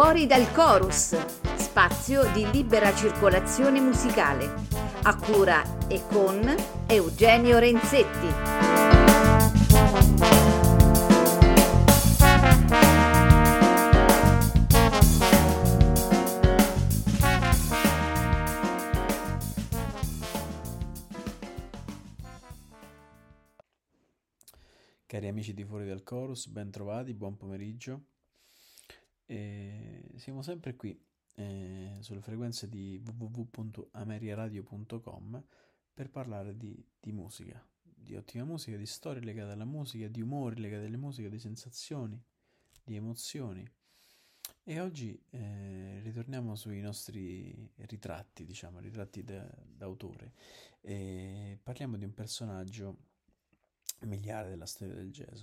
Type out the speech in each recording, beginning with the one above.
Fuori dal chorus, spazio di libera circolazione musicale, a cura e con Eugenio Renzetti. Cari amici di Fuori dal Chorus, ben trovati, buon pomeriggio. E siamo sempre qui eh, sulle frequenze di www.ameriaradio.com per parlare di, di, musica, di ottima musica, di storie legate alla musica, di umori legati alla musica, di sensazioni, di emozioni. E oggi eh, ritorniamo sui nostri ritratti, diciamo, ritratti d'autore. E parliamo di un personaggio miliare della storia del jazz.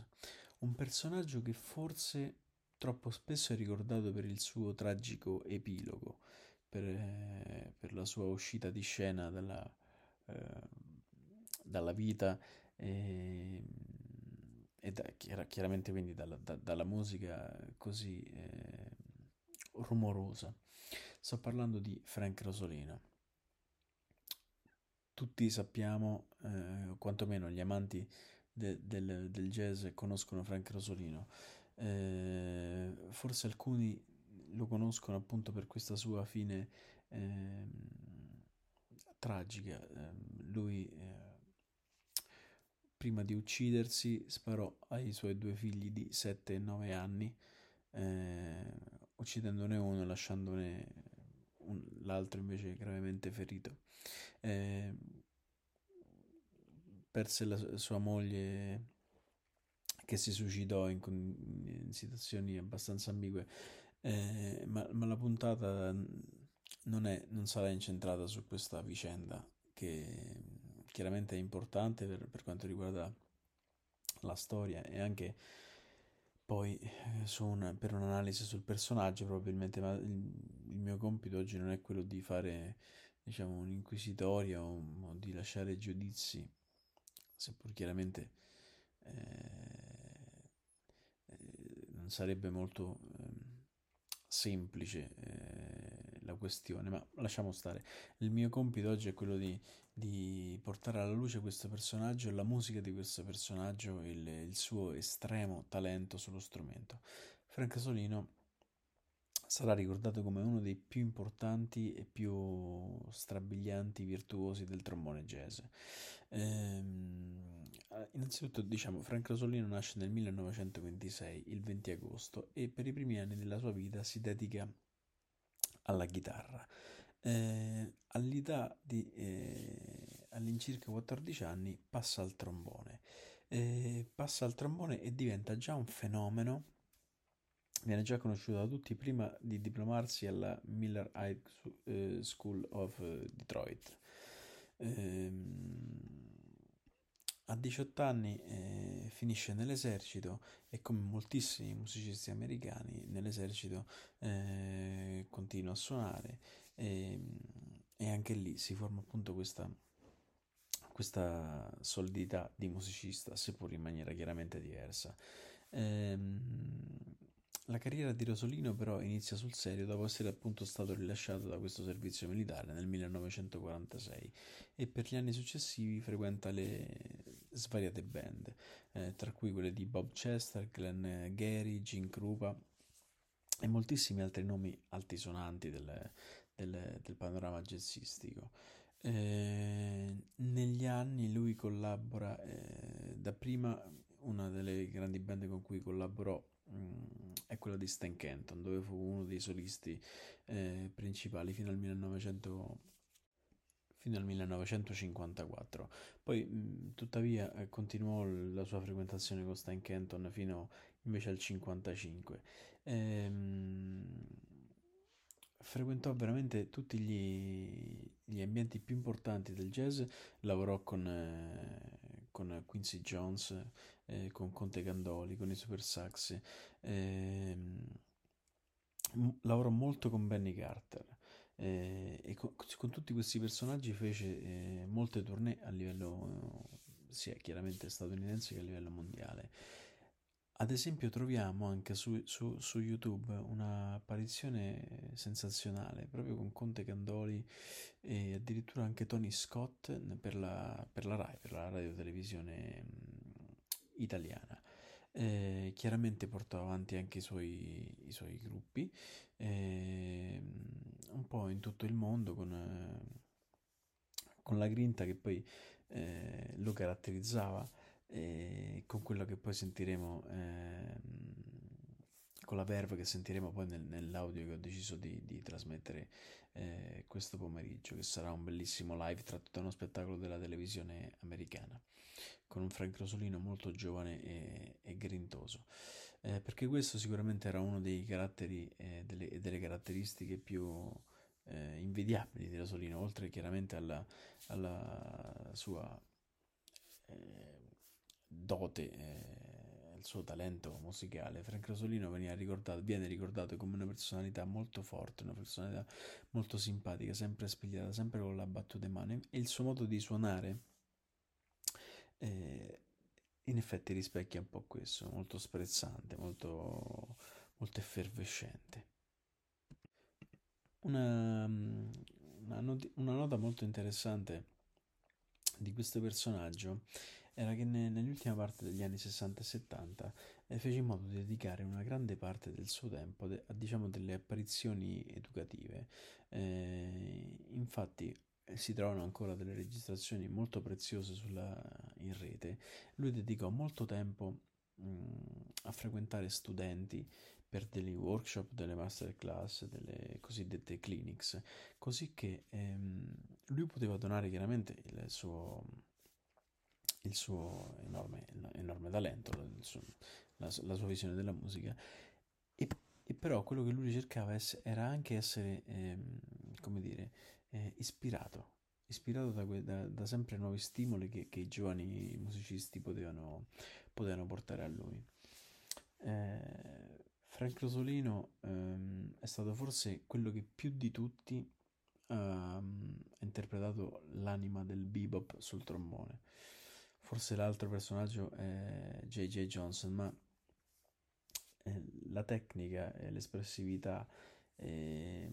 Un personaggio che forse troppo spesso è ricordato per il suo tragico epilogo, per, eh, per la sua uscita di scena dalla, eh, dalla vita eh, e da, chiaramente quindi dalla, da, dalla musica così eh, rumorosa. Sto parlando di Frank Rosolino. Tutti sappiamo, eh, quantomeno gli amanti de, del, del, jazz conoscono Frank Rosolino. Eh, forse alcuni lo conoscono appunto per questa sua fine eh, tragica. Ehm, lui, eh, prima di uccidersi, sparò ai suoi due figli di 7 e 9 anni, eh, uccidendone uno e lasciandone un, l'altro invece gravemente ferito. Eh, perse la sua moglie che si suicidò in, in situazioni abbastanza ambigue, eh, ma, ma, la puntata non, è, non sarà incentrata su questa vicenda che chiaramente è importante per, per quanto riguarda la storia e anche poi eh, una, per un'analisi sul personaggio probabilmente, ma il, il, mio compito oggi non è quello di fare diciamo un'inquisitoria o, o di lasciare giudizi seppur chiaramente eh, sarebbe molto eh, semplice eh, la questione, ma lasciamo stare. Il mio compito oggi è quello di, di portare alla luce questo personaggio, la musica di questo personaggio, il, il suo estremo talento sullo strumento. Frank Solino sarà ricordato come uno dei più importanti e più strabilianti virtuosi del trombone jazz. Ehm, innanzitutto, diciamo, Frank Rosolino nasce nel 1926, il 20 agosto, e per i primi anni della sua vita si dedica alla chitarra. Eh, all'età di eh, all'incirca 14 anni passa al trombone. Eh, passa al trombone e diventa già un fenomeno Viene già conosciuto da tutti prima di diplomarsi alla Miller High eh, School of eh, Detroit. Ehm, a 18 anni eh, finisce nell'esercito e come moltissimi musicisti americani nell'esercito eh, continua a suonare e, ehm, e, anche lì si forma appunto questa, questa solidità di musicista, seppur in maniera chiaramente diversa. Ehm, la carriera di Rosolino però inizia sul serio dopo essere appunto stato rilasciato da questo servizio militare nel 1946 e per gli anni successivi frequenta le svariate band, eh, tra cui quelle di Bob Chester, Glenn Gary, Gene Krupa e moltissimi altri nomi altisonanti del, del, del panorama jazzistico. Eh, negli anni lui collabora eh, dapprima una delle grandi band con cui collaborò è quello di Stan Kenton, dove fu uno dei solisti eh, principali fino al 1900 fino al 1954. Poi, mm, tuttavia, eh, continuò la sua frequentazione con Stan Kenton fino invece al 1955. Ehm, frequentò veramente tutti gli, gli, ambienti più importanti del jazz, lavorò con, eh, con Quincy Jones, eh, con Conte Candoli, con i Super Sax. Eh, lavorò molto con Benny Carter eh, e con, con, tutti questi personaggi fece eh, molte tournée a livello sia chiaramente statunitense che a livello mondiale. ad esempio troviamo anche su, su, su YouTube un'apparizione sensazionale proprio con Conte Candoli e addirittura anche Tony Scott per la, per la RAI, per la radio televisione italiana. Eh, chiaramente portò avanti anche i suoi, i suoi gruppi, eh, un po' in tutto il mondo con, eh, con la grinta che poi eh, lo caratterizzava e con quello che poi sentiremo, ehm, con la verve che sentiremo poi nel, nell'audio che ho deciso di, di trasmettere eh, questo pomeriggio, che sarà un bellissimo live tratto da uno spettacolo della televisione americana, con un Frank Rosolino molto giovane e, e grintoso. Eh, perché questo sicuramente era uno dei caratteri e eh, delle, delle, caratteristiche più eh, invidiabili di Rosolino, oltre chiaramente alla, alla sua eh, dote, eh, suo talento musicale, Frank Rosolino ricordato, viene ricordato come una personalità molto forte, una personalità molto simpatica, sempre spigliata, sempre con la battuta in mano e il suo modo di suonare eh, in effetti rispecchia un po' questo, molto sprezzante, molto, molto effervescente. Una, una, not- una nota molto interessante di questo personaggio era che ne, nell'ultima parte degli anni 60 e 70 eh, fece in modo di dedicare una grande parte del suo tempo de, a diciamo, delle apparizioni educative. Eh, infatti eh, si trovano ancora delle registrazioni molto preziose sulla, in rete. Lui dedicò molto tempo mh, a frequentare studenti per degli workshop, delle masterclass, delle cosiddette clinics, così che ehm, lui poteva donare chiaramente il suo il suo enorme, enorme talento, suo, la, la, sua visione della musica, e, e, però quello che lui cercava era anche essere, ehm, come dire, eh, ispirato, ispirato da, da, da, sempre nuovi stimoli che, che i giovani musicisti potevano, potevano portare a lui. Eh, Frank Rosolino ehm, è stato forse quello che più di tutti ha um, interpretato l'anima del bebop sul trombone. Forse l'altro personaggio è J.J. Johnson, ma eh, la tecnica e l'espressività eh,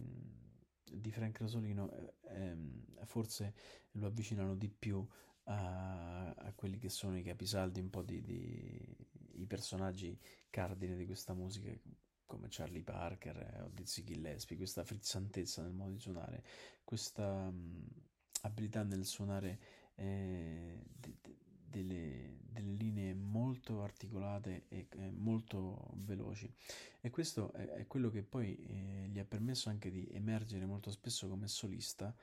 di Frank Rosolino eh, forse lo avvicinano di più a, a, quelli che sono i capisaldi, un po' di, di i personaggi cardine di questa musica come Charlie Parker o Dizzy Gillespie, questa frizzantezza nel modo di suonare, questa um, abilità nel suonare eh, de, de, delle, delle linee molto articolate e eh, molto veloci. E questo è, è quello che poi eh, gli ha permesso anche di emergere molto spesso come solista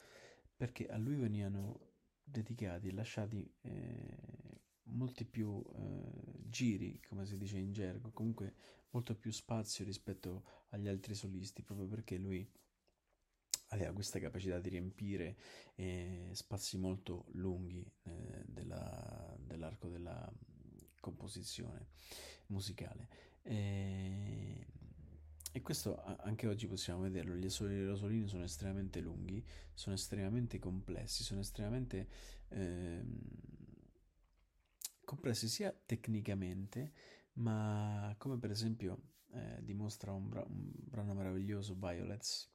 perché a lui venivano dedicati e lasciati eh, molti più eh, giri, come si dice in gergo, comunque molto più spazio rispetto agli altri solisti, proprio perché lui aveva questa capacità di riempire eh, spazi molto lunghi eh, della, della composizione musicale. E, e, questo anche oggi possiamo vederlo, gli assoli rosolini sono estremamente lunghi, sono estremamente complessi, sono estremamente eh, complessi sia tecnicamente, ma come per esempio eh, dimostra un, bra- un brano meraviglioso, Violets,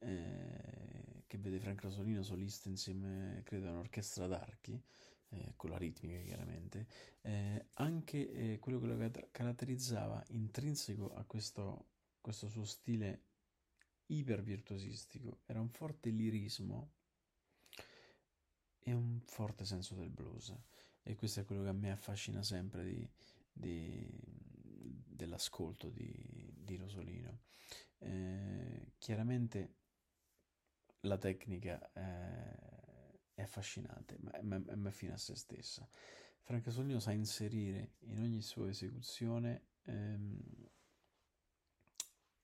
eh, che vede Frank Rosolino solista insieme, credo, a un'orchestra d'archi, eh, con la ritmica chiaramente, eh, anche eh, quello che lo caratterizzava intrinseco a questo, questo suo stile iper virtuosistico era un forte lirismo e un forte senso del blues. E questo è quello che a me affascina sempre di, di, dell'ascolto di, di Rosolino. Eh, chiaramente la tecnica è, è affascinante, ma è, è, è fine a se stessa. Franca Solino sa inserire in ogni sua esecuzione ehm,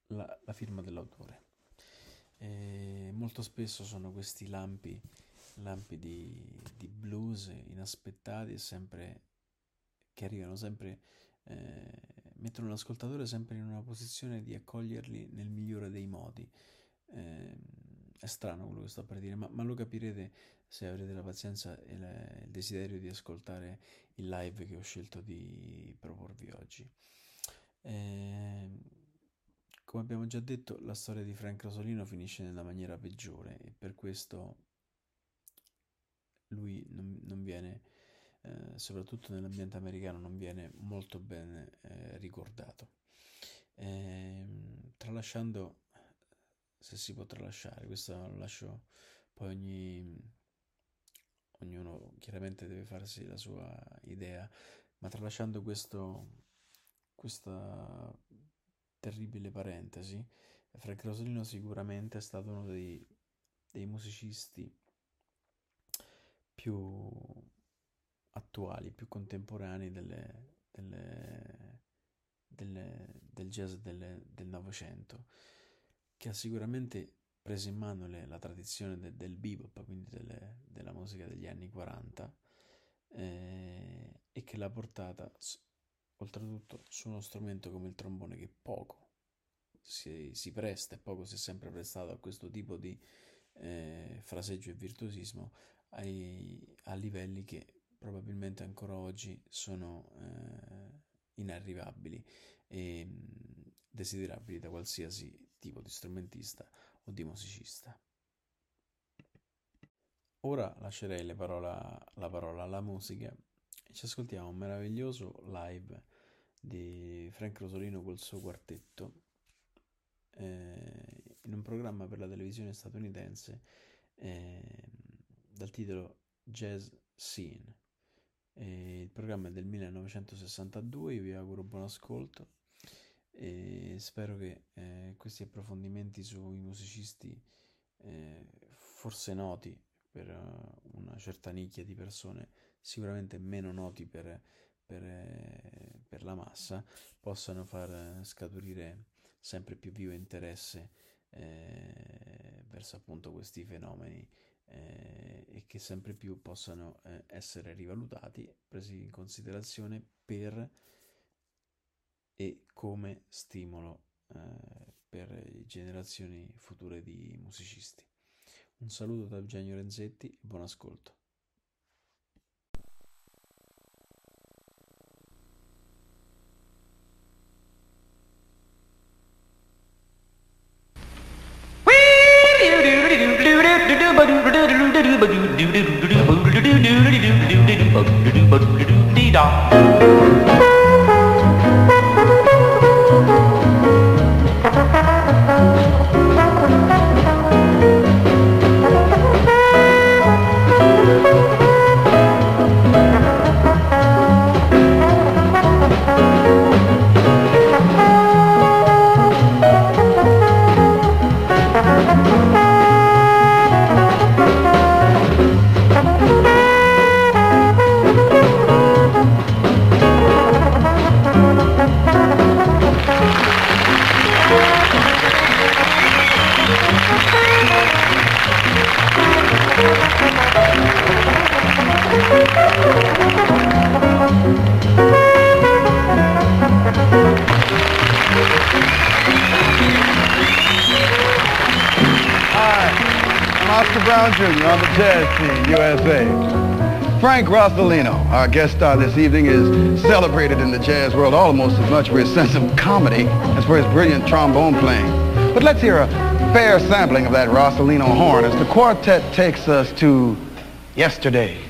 la, la, firma dell'autore. E molto spesso sono questi lampi, lampi di, di blues inaspettati e sempre che arrivano sempre, eh, mettono l'ascoltatore sempre in una posizione di accoglierli nel migliore dei modi. Eh, è strano quello che sto per dire, ma, ma lo capirete se avrete la pazienza e il, il desiderio di ascoltare il live che ho scelto di proporvi oggi. Eh, come abbiamo già detto, la storia di Frank Rosolino finisce nella maniera peggiore e per questo lui non, non viene, eh, soprattutto nell'ambiente americano, non viene molto ben eh, ricordato. Eh, tralasciando, se si può tralasciare, questo lo lascio poi ogni, ognuno chiaramente deve farsi la sua idea, ma tralasciando questo, questa terribile parentesi, Frank Rosolino sicuramente è stato uno dei, dei musicisti più attuali, più contemporanei delle, delle, delle, del jazz del Novecento, che ha sicuramente preso in mano le, la tradizione de, del bebop, quindi delle, della musica degli anni 40, eh, e che l'ha portata oltretutto su uno strumento come il trombone che poco si, si presta e poco si è sempre prestato a questo tipo di eh, fraseggio e virtuosismo ai, a livelli che probabilmente ancora oggi sono eh, inarrivabili e mm, desiderabili da qualsiasi tipo di strumentista o di musicista. Ora lascerei parola, la parola alla musica e ci ascoltiamo un meraviglioso live di Frank Rosolino col suo quartetto eh, in un programma per la televisione statunitense eh, dal titolo Jazz Scene. Eh, il programma è del 1962, io vi auguro buon ascolto e spero che eh, questi approfondimenti sui musicisti eh, forse noti per uh, una certa nicchia di persone, sicuramente meno noti per, per, eh, per la massa, possano far scaturire sempre più vivo interesse eh, verso appunto questi fenomeni eh, e che sempre più possano essere rivalutati, presi in considerazione per e come stimolo eh, per generazioni future di musicisti. Un saluto da Eugenio Renzetti e buon ascolto. Frank Rosalino, our guest star this evening, is celebrated in the jazz world almost as much for his sense of comedy as for his brilliant trombone playing. But let's hear a fair sampling of that Rosalino horn as the quartet takes us to yesterdays.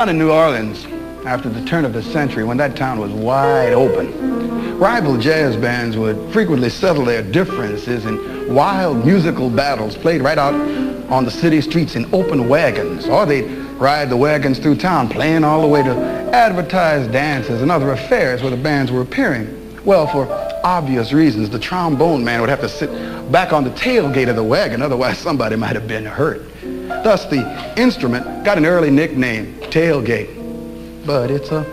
Down in New Orleans, after the turn of the century, when that town was wide open, rival jazz bands would frequently settle their differences in wild musical battles played right out on the city streets in open wagons, or they'd ride the wagons through town, playing all the way to advertised dances and other affairs where the bands were appearing. Well, for obvious reasons, the trombone man would have to sit back on the tailgate of the wagon, otherwise somebody might have been hurt. Thus, the instrument got an early nickname, tailgate. But it's a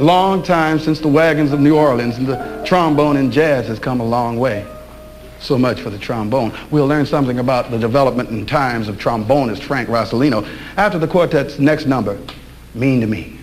long time since the wagons of New Orleans and the trombone and jazz has come a long way. So much for the trombone. We'll learn something about the development and times of trombonist Frank Rossellino after the quartet's next number, Mean to Me.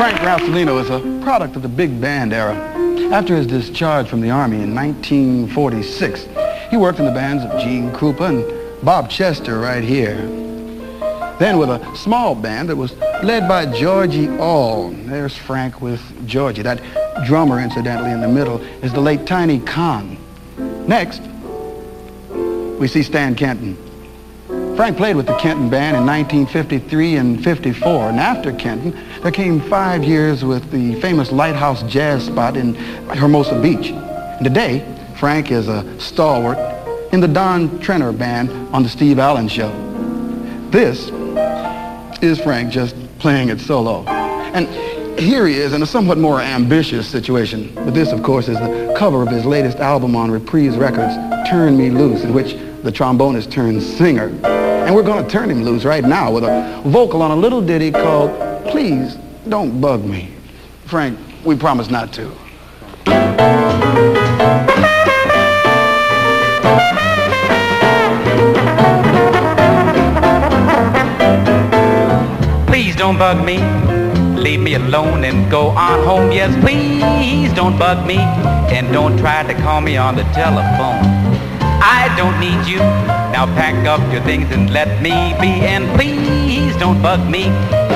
Rossellino is a product of the big band era. After his discharge from the Army in 1946, he worked in the bands of Gene Krupa and Bob Chester right here. Then with a small band that was led by Georgie All. There's Frank with Georgie. That drummer, incidentally, in the middle is the late Tiny Khan. Next, we see Stan Kenton. Frank played with the Kenton Band in 1953 and 54, and after Kenton, there came five years with the famous Lighthouse Jazz spot in Hermosa Beach. And today, Frank is a stalwart in the Don Trenner Band on the Steve Allen Show. This is Frank just playing it solo. And here he is in a somewhat more ambitious situation. But this, of course, is the cover of his latest album on Reprise Records, Turn Me Loose, in which the trombonist turns singer. And we're going to turn him loose right now with a vocal on a little ditty called Please Don't Bug Me. Frank, we promise not to. Please don't bug me. Leave me alone and go on home. Yes, please don't bug me. And don't try to call me on the telephone. I don't need you. Now pack up your things and let me be. And please don't bug me.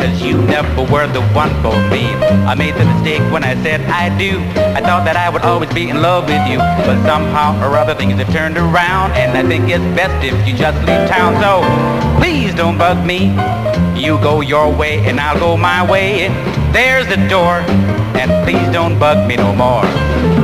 Cause you never were the one for me. I made the mistake when I said I do. I thought that I would always be in love with you. But somehow or other things have turned around. And I think it's best if you just leave town. So please don't bug me. You go your way and I'll go my way. There's the door. And please don't bug me no more.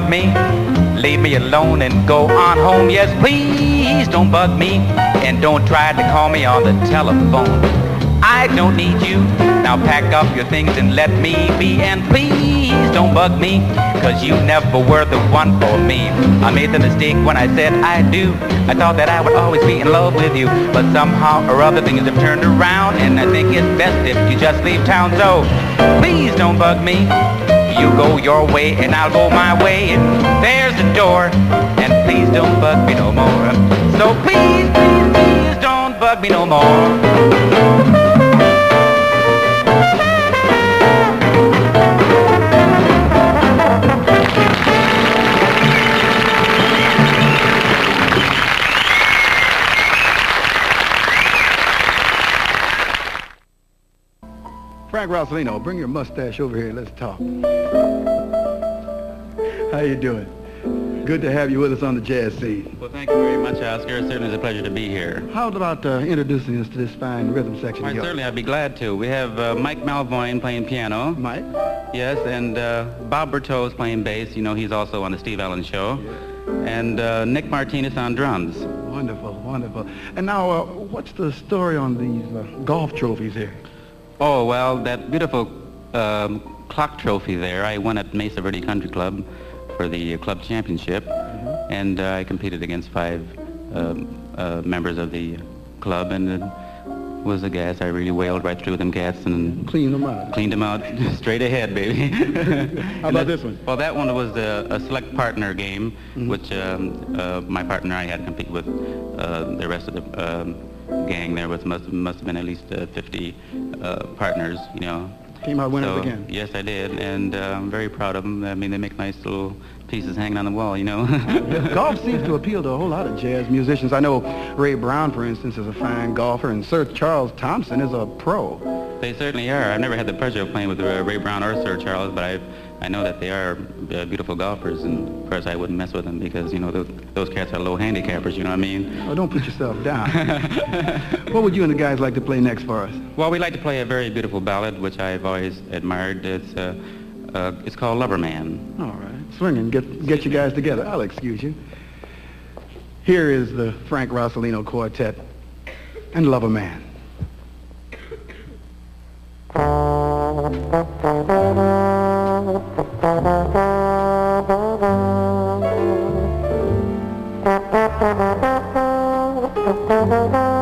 Bug me. Leave me alone and go on home. Yes, please don't bug me. And don't try to call me on the telephone. I don't need you. Now pack up your things and let me be. And please don't bug me. Cause you never were the one for me. I made the mistake when I said I do. I thought that I would always be in love with you. But somehow or other things have turned around. And I think it's best if you just leave town. So please don't bug me. You go your way and I'll go my way. And there's the door, and please don't bug me no more. So please, please, please don't bug me no more. Frank Rosalino, bring your mustache over here. Let's talk. How you doing? Good to have you with us on the jazz scene. Well, thank you very much, Oscar. It certainly is a pleasure to be here. How about uh, introducing us to this fine rhythm section Why, certainly, I'd be glad to. We have uh, Mike Malvoine playing piano. Mike? Yes, and uh, Bob Berteau is playing bass. You know, he's also on the Steve Allen Show. And uh, Nick Martinez on drums. Wonderful, wonderful. And now, uh, what's the story on these uh, golf trophies here? Oh, well, that beautiful um, clock trophy there, I won at Mesa Verde Country Club for the club championship. And uh, I competed against five um, uh, members of the club, and it was a gas. I really wailed right through them cats and Clean them out. cleaned them out straight ahead, baby. How about this one? Well, that one was a, a select partner game, which um, uh, my partner and I had to compete with uh, the rest of the um, gang. There was must must have been at least uh, 50 uh, partners, you know. Came out winners So, again. Yes, I did, and uh, I'm very proud of them. I mean, they make nice little pieces hanging on the wall, you know. Golf seems to appeal to a whole lot of jazz musicians. I know Ray Brown, for instance, is a fine golfer, and Sir Charles Thompson is a pro. They certainly are. I've never had the pleasure of playing with uh, Ray Brown or Sir Charles, but I I know that they are uh, beautiful golfers, and of course I wouldn't mess with them because you know those, those cats are low handicappers. You know what I mean? Oh, don't put yourself down. what would you and the guys like to play next for us? Well, we like to play a very beautiful ballad, which I've always admired. It's uh, uh, it's called Lover Man. All right swinging, get, get you guys together. I'll excuse you. Here is the Frank Rossellino Quartet and Love a Man. Thank you.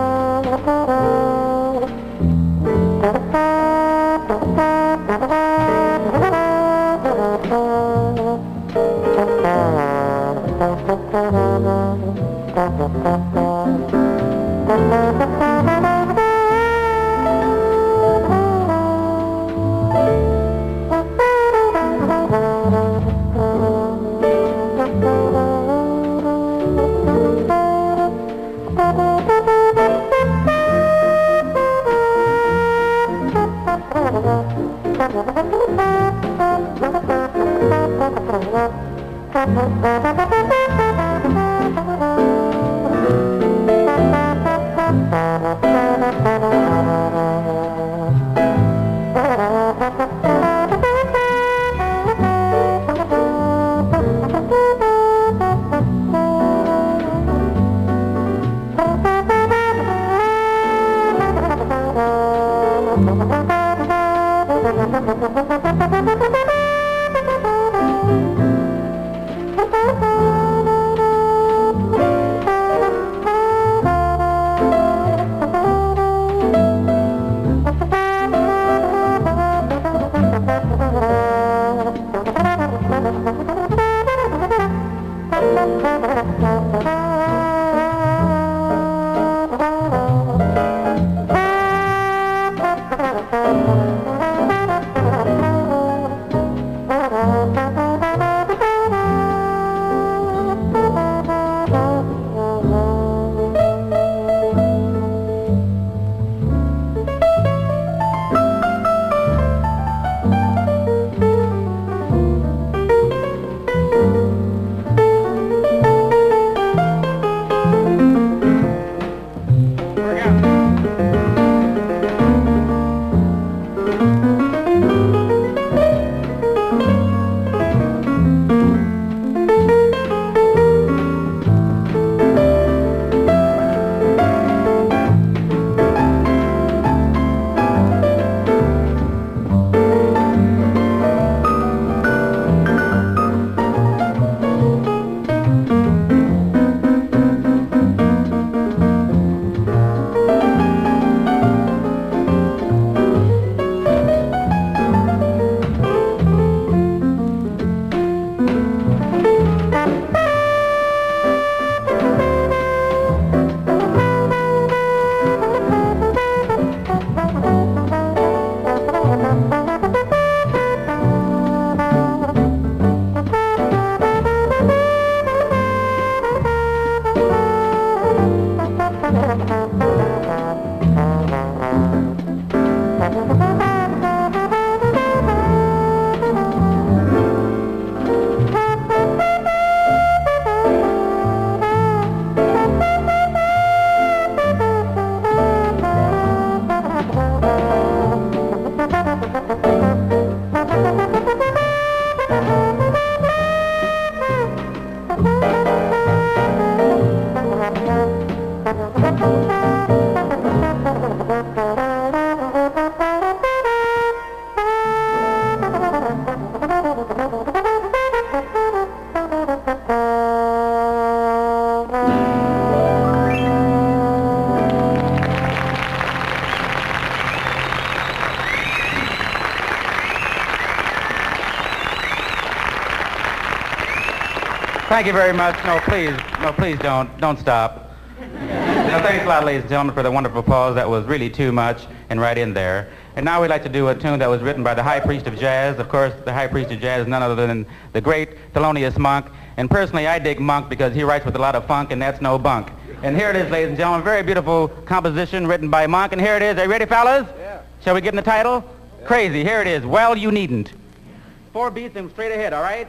Very much. No, please, no, please don't, don't stop. Now, thanks a lot, ladies and gentlemen, for the wonderful applause. That was really too much and right in there. And now we'd like to do a tune that was written by the high priest of jazz. Of course, the high priest of jazz is none other than the great Thelonious Monk. And personally, I dig Monk because he writes with a lot of funk, and that's no bunk. And here it is, ladies and gentlemen, very beautiful composition written by Monk. And here it is. Are you ready, fellas? Yeah. Shall we give him the title? Yeah. Crazy. Here it is. Well, you needn't. Four beats and straight ahead, all right?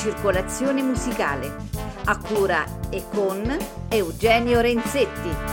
Circolazione musicale, a cura e con Eugenio Renzetti.